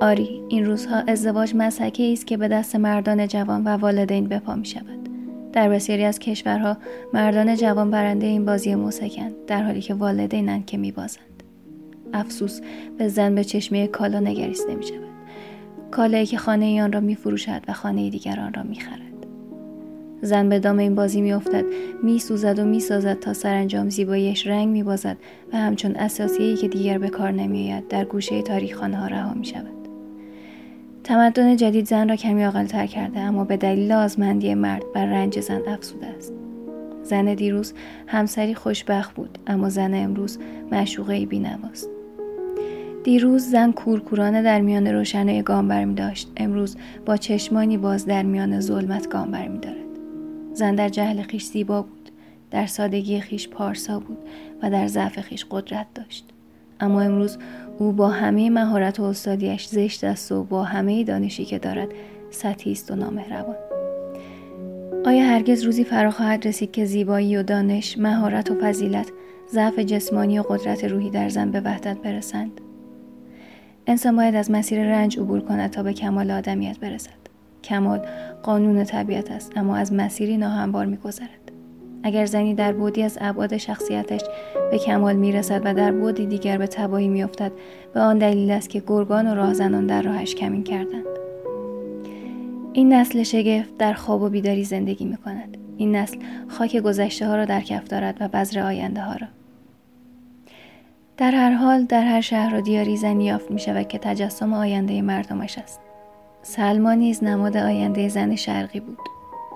آری این روزها ازدواج مسحکی است که به دست مردان جوان و والدین بپا می شود در بسیاری از کشورها مردان جوان برنده این بازی موسکند در حالی که والدینند که میبازند افسوس به زن به چشمه کالا نگریسته می شود کالایی که خانه آن را می فروشد و خانه دیگران را می خرد. زن به دام این بازی می افتد می سوزد و می سازد تا سرانجام زیباییش رنگ می بازد و همچون اساسیهی که دیگر به کار نمی آید در گوشه تاریخ خانه ها رها می شود. تمدن جدید زن را کمی تر کرده اما به دلیل آزمندی مرد بر رنج زن افسوده است. زن دیروز همسری خوشبخت بود اما زن امروز معشوقه بینواست. دیروز زن کورکورانه در میان روشنه گام برمی داشت امروز با چشمانی باز در میان ظلمت گام برمی دارد. زن در جهل خیش زیبا بود در سادگی خیش پارسا بود و در ضعف خیش قدرت داشت اما امروز او با همه مهارت و استادیش زشت است و با همه دانشی که دارد سطحی است و نامهربان. آیا هرگز روزی فرا خواهد رسید که زیبایی و دانش مهارت و فضیلت ضعف جسمانی و قدرت روحی در زن به وحدت برسند؟ انسان باید از مسیر رنج عبور کند تا به کمال آدمیت برسد. کمال قانون طبیعت است اما از مسیری ناهموار میگذرد. اگر زنی در بودی از ابعاد شخصیتش به کمال می‌رسد و در بودی دیگر به تباهی میافتد به آن دلیل است که گرگان و راهزنان در راهش کمین کردند این نسل شگفت در خواب و بیداری زندگی می کند. این نسل خاک گذشته ها را در کف دارد و بذر آینده ها را. در هر حال در هر شهر و دیاری زنی یافت می شود که تجسم آینده مردمش است. سلما نیز نماد آینده زن شرقی بود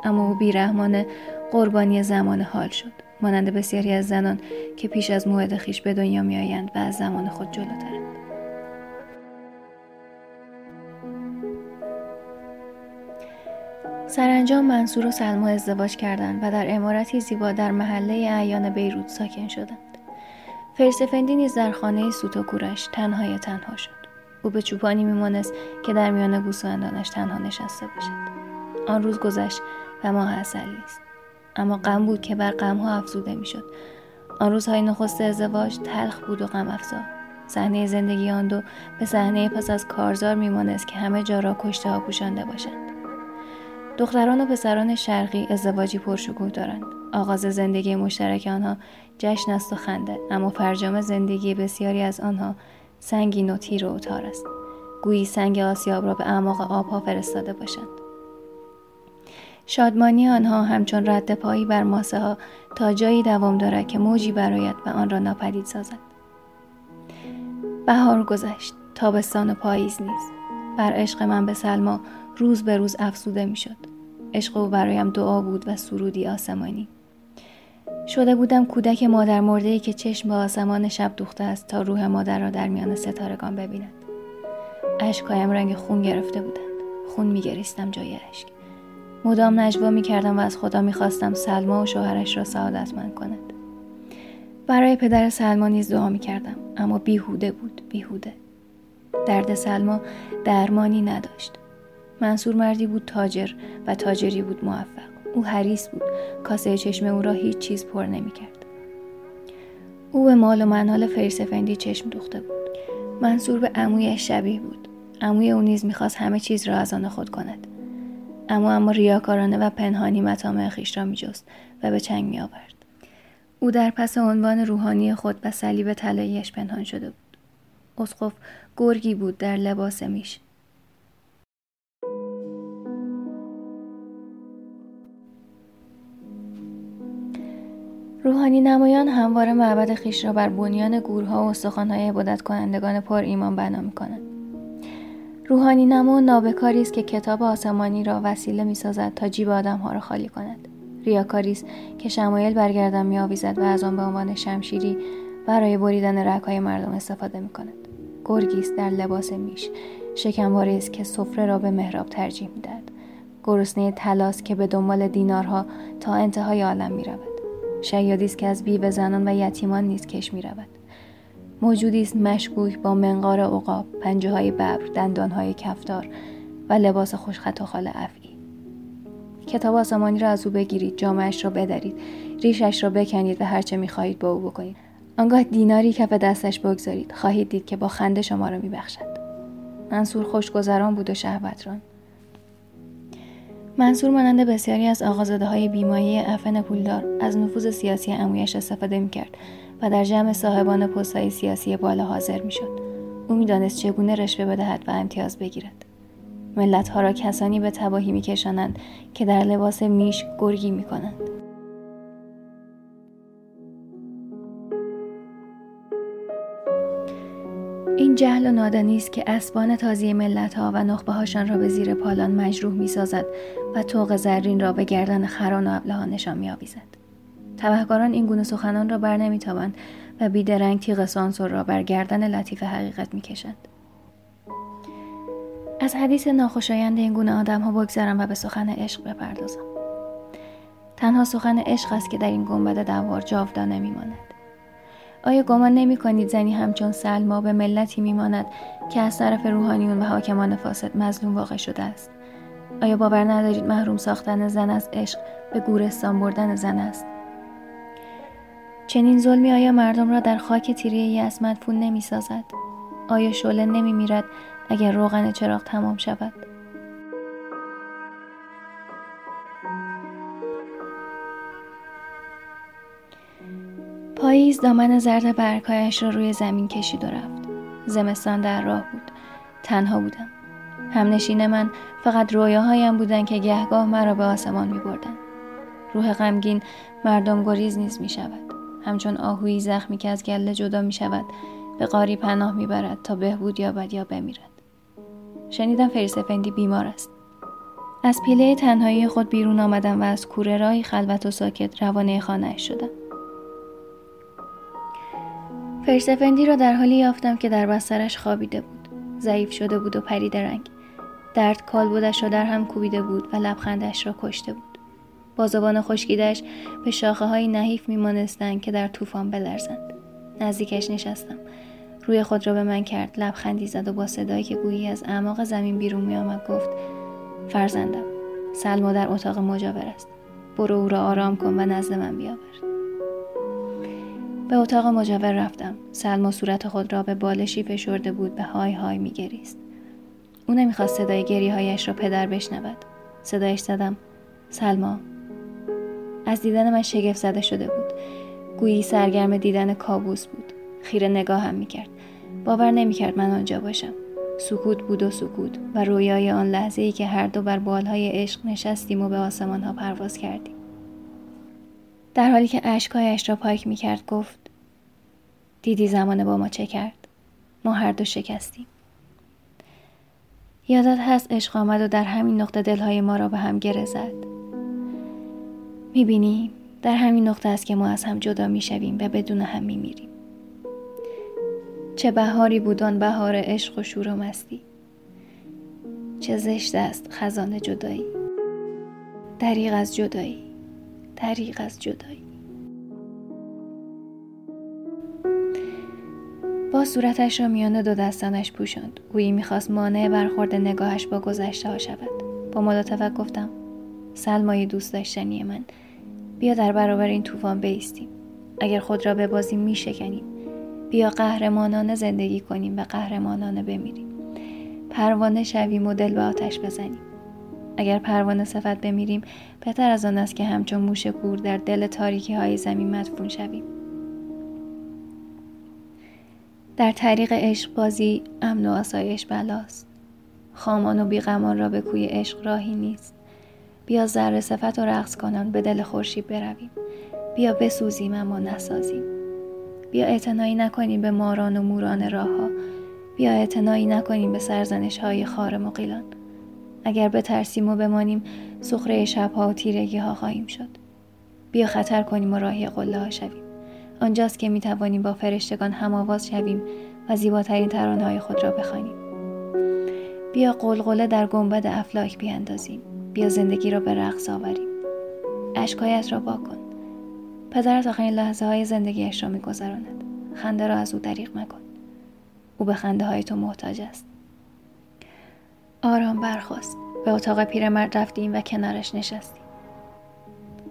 اما او بیرحمانه قربانی زمان حال شد. مانند بسیاری از زنان که پیش از موعد خیش به دنیا میآیند و از زمان خود جلوترند. سرانجام منصور و سلما ازدواج کردند و در امارتی زیبا در محله اعیان بیروت ساکن شدند. فرسفندی نیز در خانه سوت و کورش تنهای تنها شد. او به چوپانی میمانست که در میان گوسفندانش تنها نشسته باشد. آن روز گذشت و ماه اصل نیست اما غم بود که بر غمها افزوده می‌شد. آن روزهای نخست ازدواج تلخ بود و غم افزا. صحنه زندگی آن دو به صحنه پس از کارزار میمانست که همه جا را کشته ها پوشانده باشند. دختران و پسران شرقی ازدواجی پرشکوه دارند. آغاز زندگی مشترک آنها جشن است و خنده اما فرجام زندگی بسیاری از آنها سنگین و تیر و اتار است. گویی سنگ آسیاب را به اعماق آبها فرستاده باشند. شادمانی آنها همچون رد پایی بر ماسه ها تا جایی دوام دارد که موجی برایت و آن را ناپدید سازد. بهار گذشت تابستان و پاییز نیز. بر عشق من به سلما روز به روز افسوده می‌شد. عشق او برایم دعا بود و سرودی آسمانی. شده بودم کودک مادر مرده ای که چشم به آسمان شب دوخته است تا روح مادر را در میان ستارگان ببیند. اشکهایم رنگ خون گرفته بودند. خون میگریستم جای اشک. مدام نجوا می‌کردم و از خدا می‌خواستم سلما و شوهرش را سعادتمند کند. برای پدر سلما نیز دعا می‌کردم اما بیهوده بود بیهوده. درد سلما درمانی نداشت. منصور مردی بود تاجر و تاجری بود موفق. او حریص بود. کاسه چشم او را هیچ چیز پر نمی‌کرد. او به مال و منال فریسفندی چشم دوخته بود. منصور به عمویش شبیه بود. عموی او نیز می‌خواست همه چیز را از آن خود کند. اما اما ریاکارانه و پنهانی مطامع خیش را میجست و به چنگ میآورد. او در پس عنوان روحانی خود و صلیب طلاییاش پنهان شده بود. اسقف گرگی بود در لباس میش. روحانی نمایان همواره معبد خیش را بر بنیان گورها و استخوانهای عبادت کنندگان پر ایمان بنا می کنند. روحانی نما نابکاری است که کتاب آسمانی را وسیله می سازد تا جیب آدمها را خالی کند. ریاکاری است که شمایل برگردم می آویزد و از آن به عنوان شمشیری برای بریدن رگهای مردم استفاده می کند. گرگی است در لباس میش شکمواری است که سفره را به محراب ترجیح می‌دهد گرسنه تلاس که به دنبال دینارها تا انتهای عالم می رود. شیادی است که از بیوه زنان و یتیمان نیز کش می رود. موجودی است مشکوک با منقار عقاب، پنجه های ببر، دندان های کفتار و لباس خوشخط و خال افعی. کتاب آسمانی را از او بگیرید، جامعش را بدارید، ریشش را بکنید و هرچه می خواهید با او بکنید. آنگاه دیناری کف دستش بگذارید خواهید دید که با خنده شما را میبخشد منصور خوشگذران بود و شهوتران منصور مانند بسیاری از آقازاده های بیمایی افن پولدار از نفوذ سیاسی امویش استفاده می‌کرد و در جمع صاحبان پستهای سیاسی بالا حاضر می‌شد. او می‌دانست چگونه رشوه بدهد و امتیاز بگیرد. ملتها را کسانی به تباهی میکشانند که در لباس میش گرگی می‌کنند. این جهل و نادانی است که اسبان تازی ملت ها و نخبه هاشان را به زیر پالان مجروح می سازد و توق زرین را به گردن خران و ابلهانشان می آویزد. تبهکاران این گونه سخنان را بر نمیتابند و بیدرنگ تیغ سانسور را بر گردن لطیف حقیقت می‌کشند. از حدیث ناخوشایند این گونه آدم ها بگذرم و به سخن عشق بپردازم. تنها سخن عشق است که در این گنبد دوار جاودانه میماند. آیا گمان نمی کنید زنی همچون سلما به ملتی میماند که از طرف روحانیون و حاکمان فاسد مظلوم واقع شده است؟ آیا باور ندارید محروم ساختن زن از عشق به گورستان بردن زن است؟ چنین ظلمی آیا مردم را در خاک تیره یأس مدفون نمی سازد؟ آیا شعله نمی میرد اگر روغن چراغ تمام شود؟ پاییز دامن زرد برکایش را روی زمین کشید و رفت زمستان در راه بود تنها بودم همنشین من فقط رویاهایم بودند که گهگاه مرا به آسمان می بردن. روح غمگین مردم گریز نیز می شود همچون آهویی زخمی که از گله جدا می شود به قاری پناه می برد تا بهبود یابد یا بمیرد. شنیدم فریسفندی بیمار است. از پیله تنهایی خود بیرون آمدم و از کوره راهی خلوت و ساکت روانه خانه شدم. فرسفندی را در حالی یافتم که در بسترش خوابیده بود. ضعیف شده بود و پریده رنگ. درد کال بودش را در هم کوبیده بود و لبخندش را کشته بود. بازوان خشکیدش به شاخه های نحیف میمانستند که در طوفان بلرزند. نزدیکش نشستم. روی خود را به من کرد لبخندی زد و با صدایی که گویی از اعماق زمین بیرون میآمد گفت فرزندم سلما در اتاق مجاور است. برو او را آرام کن و نزد من بیاور به اتاق مجاور رفتم. سلما صورت خود را به بالشی فشرده بود به های های میگریست. او نمی‌خواست صدای گریه هایش را پدر بشنود. صدایش زدم سلما از دیدن من شگفت زده شده بود. گویی سرگرم دیدن کابوس بود. خیره نگاهم می‌کرد. باور نمی‌کرد من آنجا باشم. سکوت بود و سکوت و رویای آن لحظه ای که هر دو بر بالهای عشق نشستیم و به آسمان ها پرواز کردیم. در حالی که اشکهایش را پاک می‌کرد گفت دیدی زمان با ما چه کرد؟ ما هر دو شکستیم. یادت هست عشق آمد و در همین نقطه دلهای ما را به هم گره زد. می‌بینی؟ در همین نقطه است که ما از هم جدا می‌شویم و بدون هم میمیریم. چه بهاری بود آن بهار عشق و شور و مستی. چه زشت است خزانه جدایی. دریغ از جدایی. دریغ از جدایی. با صورتش را میان دو دستانش پوشاند. گویی می‌خواست مانع برخورد نگاهش با گذشته ها شود با ملاتفت گفتم سلمای دوست داشتنی من. بیا در برابر این طوفان بیستیم. اگر خود را ببازیم میشکنیم. بیا قهرمانانه زندگی کنیم و قهرمانانه بمیریم. پروانه شویم و دل به آتش بزنیم. اگر پروانه صفت بمیریم بهتر از آن است که همچون موش کور در دل تاریکی های زمین مدفون شویم. در طریق عشق بازی امن و آسایش بلاست. خامان و بیغمان را به کوی عشق راهی نیست. بیا ذره صفت و رقص کنان به دل خورشید برویم. بیا بسوزیم اما نسازیم. بیا اعتنایی نکنیم به ماران و موران راه ها بیا اعتنایی نکنیم به سرزنش های خار مقیلان اگر بترسیم و بمانیم سخره شبها و تیرگی ها خواهیم شد. بیا خطر کنیم و راهی قله ها شویم. آنجاست که می توانیم با فرشتگان هم آواز شویم و زیباترین ترانه های خود را بخوانیم. بیا قلقله در گنبد افلاک بیاندازیم. بیا زندگی را به رقص آوریم. اشکایت را باکن پدرت آخرین لحظه های زندگیش را میگذراند. خنده را از او دریغ مکن. او به خنده های تو محتاج است. آرام برخواست به اتاق پیرمرد رفتیم و کنارش نشستیم.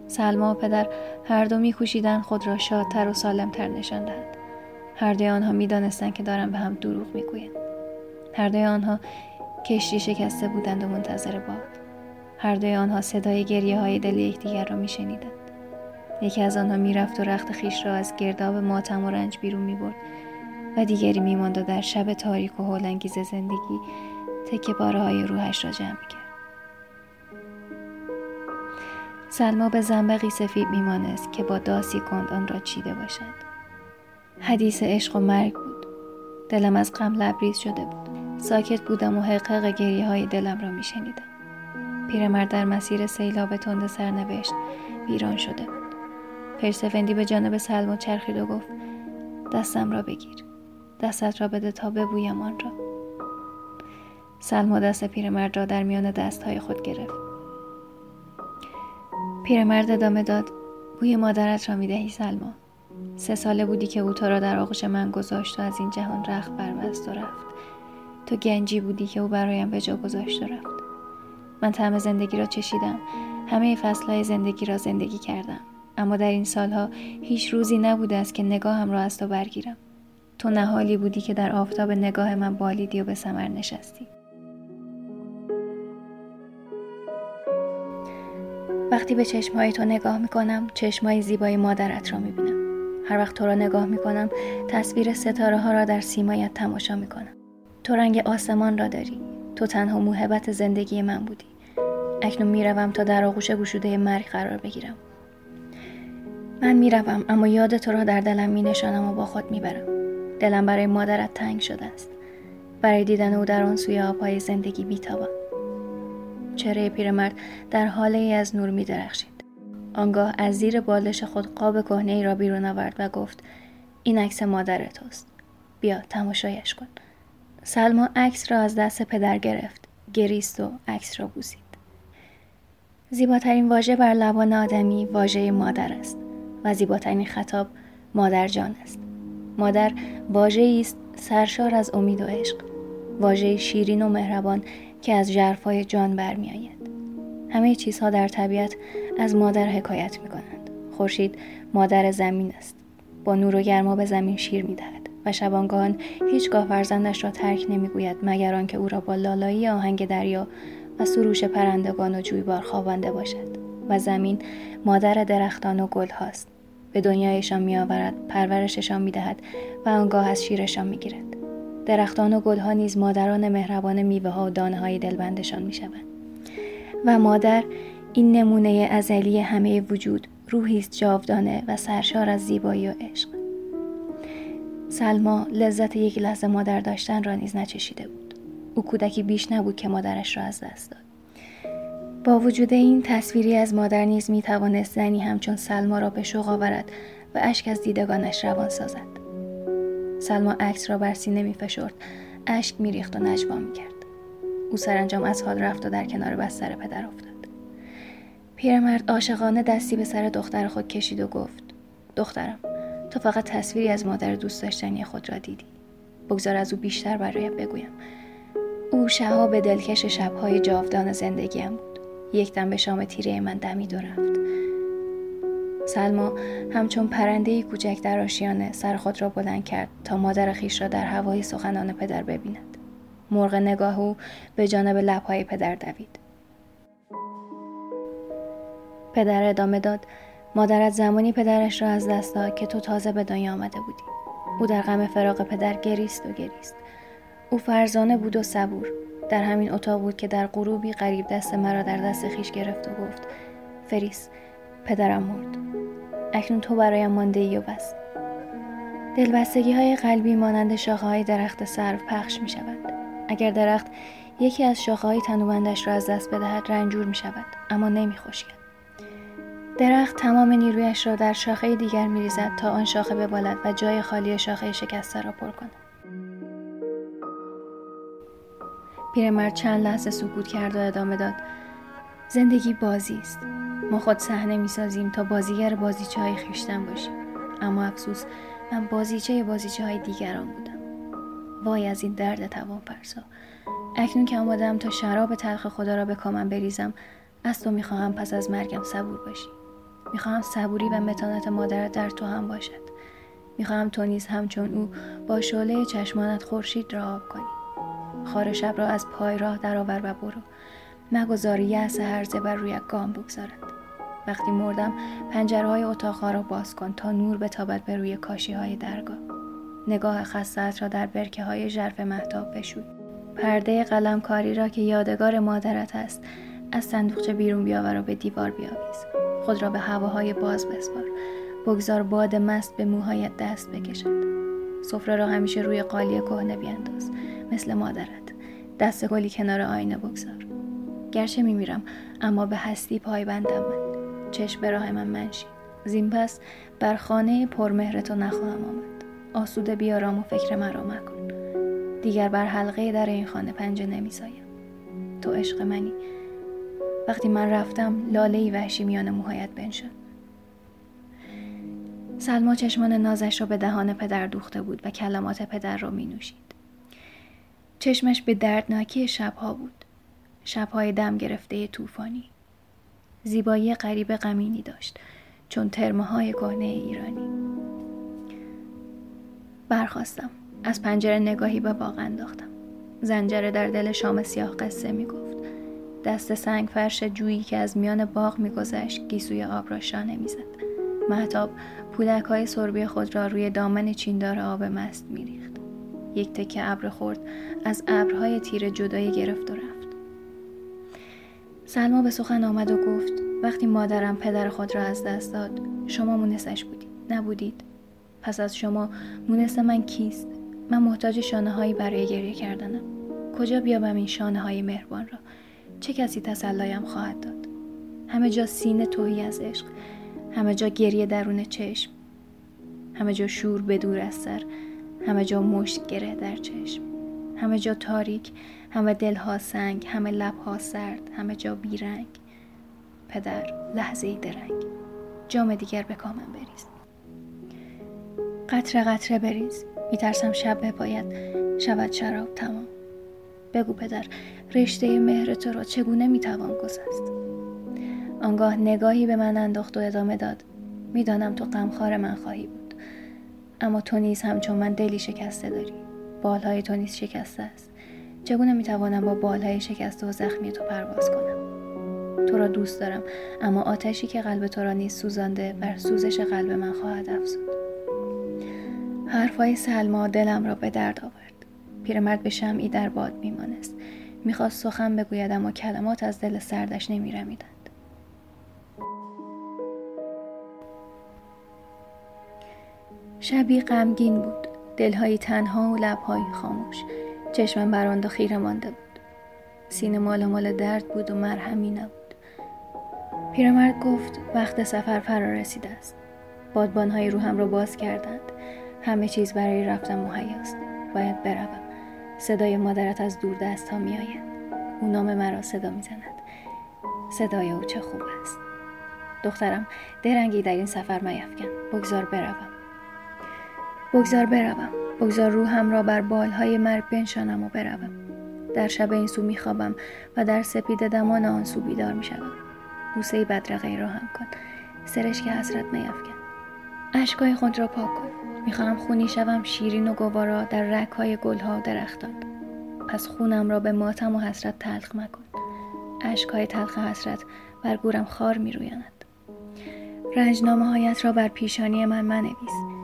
سلما و پدر هر دو میکوشیدند خود را شادتر و سالمتر نشان دهند هر دوی آنها می‌دانستند که دارن به هم دروغ می‌گویند. هر دوی آنها کشتی شکسته بودند و منتظر باد. هر دوی آنها صدای گریه های دل یکدیگر را میشنیدند. یکی از آنها می‌رفت و رخت خیش را از گرداب ماتم و رنج بیرون می‌برد و دیگری میماند و در شب تاریک و هولانگیز زندگی تکه باره های روحش را جمع می‌کرد. سلما به زنبقی سفید میمانست که با داسی کند آن را چیده باشد حدیث عشق و مرگ بود. دلم از غم لبریز شده بود. ساکت بودم و حقق گریه های دلم را میشنیدم. پیرمرد در مسیر سیلاب تند سرنوشت ویران شده. بود پرسفندی به جانب سلما چرخید و گفت دستم را بگیر. دستت را بده تا ببویم آن را. سلما دست پیرمرد را در میان دستهای خود گرفت. پیرمرد ادامه داد بوی مادرت را می‌دهی سلما. سه ساله بودی که او تو را در آغوش من گذاشت و از این جهان رخت بربست و رفت. تو گنجی بودی که او برایم به جا گذاشت و رفت. من طعم زندگی را چشیدم. همه فصلهای زندگی را زندگی کردم. اما در این سالها هیچ روزی نبوده است که نگاهم را از تو برگیرم. تو نهالی بودی که در آفتاب نگاه من بالیدی و به سمر نشستی. وقتی به چشمهای تو نگاه می‌کنم چشمهای زیبای مادرت را می‌بینم. هر وقت تو را نگاه می‌کنم تصویر ستاره ها را در سیمایت تماشا می‌کنم. تو رنگ آسمان را داری. تو تنها موهبت زندگی من بودی. اکنون می‌روم تا در آغوش گشوده مرگ قرار بگیرم من می‌روم اما یاد تو را در دلم مینشانم و با خود می‌برم دلم برای مادرت تنگ شده است برای دیدن او در آن سوی آبهای زندگی بیتابم چهره پیرمرد در حاله ای از نور می درخشید. آنگاه از زیر بالش خود قاب کهنه ای را بیرون آورد و گفت این عکس مادر توست. بیا تماشایش کن. سلما عکس را از دست پدر گرفت. گریست و عکس را بوسید. زیباترین واژه بر لبان آدمی واژه مادر است و زیباترین خطاب مادر جان است. مادر واژه است سرشار از امید و عشق. واژه شیرین و مهربان که از جرفای جان برمیآید همه چیزها در طبیعت از مادر حکایت می کنند خورشید مادر زمین است با نور و گرما به زمین شیر می دهد و شبانگاهان هیچگاه فرزندش را ترک نمی‌گوید مگر آنکه او را با لالایی آهنگ دریا و سروش پرندگان و جویبار خوابانده باشد و زمین مادر درختان و گل هاست به دنیایشان می آورد پرورششان می دهد و آنگاه از شیرشان می گیرد. درختان و گلها نیز مادران مهربان میوه ها و دانه های دلبندشان می شوند. و مادر این نمونه ازلی همه وجود روحی است جاودانه و سرشار از زیبایی و عشق سلما لذت یک لحظه مادر داشتن را نیز نچشیده بود او کودکی بیش نبود که مادرش را از دست داد. با وجود این تصویری از مادر نیز می توانست زنی همچون سلما را به شوق آورد و اشک از دیدگانش روان سازد. سلما عکس را بر سینه می فشرد اشک می ریخت و نجوا می کرد او سرانجام از حال رفت و در کنار بستر پدر افتاد. پیرمرد عاشقانه دستی به سر دختر خود کشید و گفت دخترم تو فقط تصویری از مادر دوست داشتنی خود را دیدی. بگذار از او بیشتر برایت بگویم. او شهاب دلکش شبهای جاودان زندگیم بود. یک دم به شام تیره من دمید و رفت. سلما همچون پرنده کوچک در آشیانه سر خود را بلند کرد تا مادر خیش را در هوای سخنان پدر ببیند. مرغ نگاه او به جانب لبهای پدر دوید. پدر ادامه داد مادرت زمانی پدرش را از دست داد که تو تازه به دنیا آمده بودی. او در غم فراق پدر گریست و گریست. او فرزانه بود و صبور. در همین اتاق بود که در غروبی قریب دست مرا در دست خیش گرفت و گفت فریس پدرم مرد. اکنون تو برایم مانده ای و بس. دلبستگی های قلبی مانند شاخه های درخت سرو پخش می شود اگر درخت یکی از شاخه های تنوبندش را از دست بدهد رنجور می شود اما نمی خشکد درخت تمام نیرویش را در شاخه دیگر می ریزد تا آن شاخه ببالد و جای خالی شاخه شکسته را پر کند. پیرمرد چند لحظه سکوت کرد و ادامه داد. زندگی بازی است. ما خود صحنه می‌سازیم تا بازیگر بازیچه های خیشتن باشیم. اما افسوس من بازیچه بازیچه های دیگران بودم. وای از این درد توان فرسا اکنون که آمادم تا شراب تلخ خدا را به کامم بریزم از تو می‌خواهم پس از مرگم صبور باشی. می‌خواهم صبوری و متانت مادرت در تو هم باشد. می‌خواهم تو نیز همچون او با شعله چشمانت خورشید را آب کنی. خار شب را از پای راه درآور و برو. مگذار یأس هرزه بر روی گام بگذارد. وقتی مردم پنجره های اتاقها را باز کن تا نور بتابد به روی کاشی های درگاه. نگاه خستت را در برکه های ژرف محتاب بشوی. پرده قلمکاری را که یادگار مادرت است از صندوقچه بیرون بیاور و به دیوار بیاویز. خود را به هواهای باز بسپار. بگذار باد مست به موهایت دست بکشد. سفره را همیشه روی قالی کهنه بیانداز مثل مادرت. دست گلی کنار آینه بگذار. گرچه میمیرم اما به هستی پایبندم من. چشم به راه من منشی زین پس بر خانه پرمهر تو نخواهم آمد. آسوده بیارام و فکر مرا مکن. دیگر بر حلقه در این خانه پنجه نمیسایم تو عشق منی. وقتی من رفتم لاله وحشی میان موهایت بنشد سلما چشمان نازش را به دهان پدر دوخته بود و کلمات پدر را می نوشید. چشمش به دردناکی شبها بود. شبهای دم گرفته طوفانی. زیبایی غریب غمینی داشت چون ترمه های کهنه ایرانی. برخواستم. از پنجره نگاهی به باغ انداختم. زنجره در دل شام سیاه قصه می گفت. دست سنگ فرش جویی که از میان باغ میگذشت گیسوی آب را شانه می‌زد محتاب پولک های سربی خود را روی دامن چیندار آب مست میریخت یک تکه ابر خورد. از ابرهای تیره جدایی گرفت و رفت. سلما به سخن آمد و گفت وقتی مادرم پدر خود را از دست داد شما مونسش بودید نبودید. پس از شما مونس من کیست؟ من محتاج شانه هایی برای گریه کردنم. کجا بیابم این شانه های مهربان را؟ چه کسی تسلایم خواهد داد؟ همه جا سینه توهی از عشق. همه جا گریه درون چشم. همه جا شور بدور از سر. همه جا مشت گره در چشم. همه جا تاریک همه دلها سنگ همه لبها سرد همه جا بیرنگ. پدر لحظه ای درنگ. جام دیگر به کامم بریز. قطره قطره بریز. میترسم شب باید شود شراب تمام. بگو پدر رشته مهر تو را چگونه می‌توان گسست؟ آنگاه نگاهی به من انداخت و ادامه داد. می‌دانم تو غمخوار من خواهی بود. اما تو نیز همچون من دلی شکسته داری. بالهای تو نیز شکسته است. چگونه می‌توانم با بالهای شکسته و زخمی تو پرواز کنم؟ تو را دوست دارم اما آتشی که قلب تو را نیز سوزانده بر سوزش قلب من خواهد افزود. حرفهای سلما دلم را به درد آورد. پیرمرد به شمعی در باد میمانست. می‌خواست سخن بگوید اما کلمات از دل سردش نمیرمیدند. شبی غمگین بود دلهایی تنها و لبهایی خاموش چشمم بر آن خیره مانده بود سینه مال مال درد بود و مرهمی نبود پیرمرد گفت وقت سفر فرا رسیده است بادبانهایی روهم را باز کردند همه چیز برای رفتن مهیاست باید بروم صدای مادرت از دور دست ها می آید. او نام مرا صدا می زند. صدای او چه خوب است. دخترم درنگی در این سفر میفکن. بگذار بروم. بگذار بروم. بگذار روحم را بر بالهای مرگ بنشانم و بروم. در شب این سو میخوابم و در سپید دمان آن سو بیدار می‌شوم. بوسه بدرقه را هم کن. سرش که حسرت میافکن اشکای خود را پاک کن. می‌خواهم خونی شوم شیرین و گوارا در رکهای گلها و درختان. پس خونم را به ماتم و حسرت تلخ مکن. اشکهای تلخ حسرت بر گورم خار میرویاند رنجنامه هایت را بر پیشانی من منویس.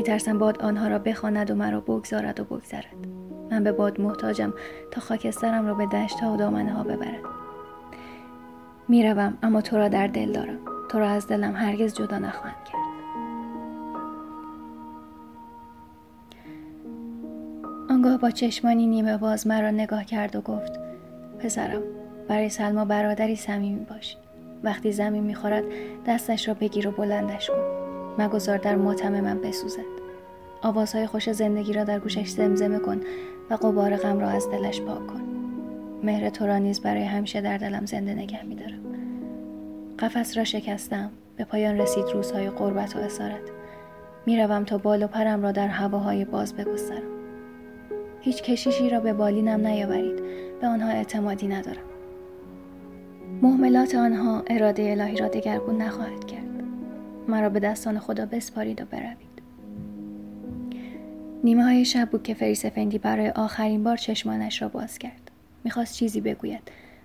میترسم باد آنها را بخواند و مرا بگذارد و بگذرد. من به باد محتاجم تا خاکسترم را به دشتها و دامنه ها ببرد. می‌روم اما تو را در دل دارم. تو را از دلم هرگز جدا نخواهم کرد. آنگاه با چشمانی نیمه باز مرا نگاه کرد و گفت پسرم برای سلما برادری صمیمی باش. وقتی زمین می‌خورد دستش را بگیر و بلندش کن. مگذار در ماتم من بسوزد. آوازهای خوش زندگی را در گوشش زمزمه کن و قبار غم را از دلش پاک کن. مهر تو را نیز برای همیشه در دلم زنده نگه میدارم قفس را شکستم به پایان رسید روزهای قربت و اسارت. می‌روم تا بال و پرم را در هواهای باز بگسترم. هیچ کشیشی را به بالینم نیاورید به آنها اعتمادی ندارم. محملات آنها اراده الهی را دگرگون نخواهد کرد. مرا به دستان خدا بسپارید و بروید. نیمه های شب بود که فریس فندی برای آخرین بار چشمانش را باز کرد. می‌خواست چیزی بگوید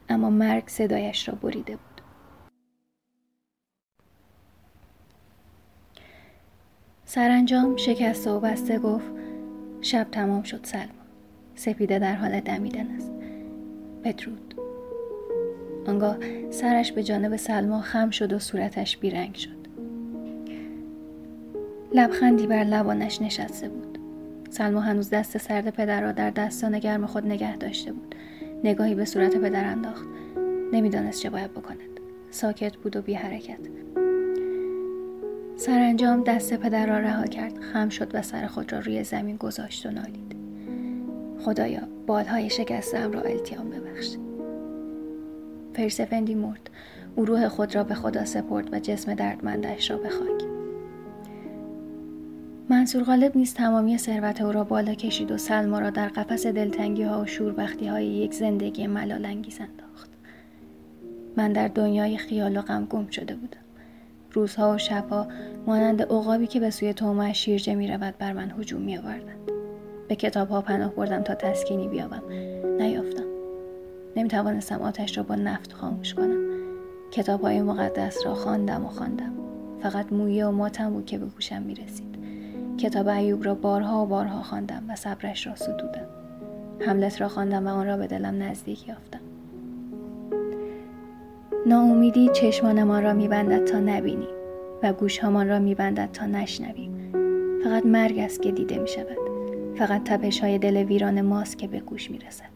اما مرگ صدایش را بریده بود. سرانجام شکسته و بسته گفت شب تمام شد سلما سپیده در حال دمیدن است. بدرود. آنگاه سرش به جانب سلما خم شد و صورتش بیرنگ شد. لبخندی بر لبانش نشسته بود. سلما هنوز دست سرد پدر را در دستان گرم خود نگه داشته بود. نگاهی به صورت پدر انداخت. نمی‌دانست چه باید بکند. ساکت بود و بی حرکت سرانجام دست پدر را رها کرد. خم شد و سر خود را روی زمین گذاشت و نالید. خدایا بالهای شکستم را التیام ببخش. فرسفندی مرد. او روح خود را به خدا سپرد و جسم دردمندش را به خاک. منصور غالب نیز تمامی ثروت او را بالا کشید و سلما را در قفس دلتنگی ها و شوربختی های یک زندگی ملال انگیز انداخت. من در دنیای خیال و غم گم شده بودم. روزها و شبها مانند عقابی که به سوی تومه شیرجه می رود بر من هجوم می آوردند به کتاب ها پناه بردم تا تسکینی بیابم. نیافتم. نمی توانستم آتش را با نفت خاموش کنم. کتاب های مقدس را خواندم و خواندم. فقط مویه و ماتم بود که به گوشم می رسید کتاب ایوب را بارها و بارها خواندم و صبرش را ستودم. حملت را خواندم و آن را به دلم نزدیک یافتم. ناامیدی چشمانمان را میبندد تا نبینیم و گوشهامان را میبندد تا نشنویم فقط مرگ است که دیده می شود فقط تپش های دل ویران ماست که به گوش می رسد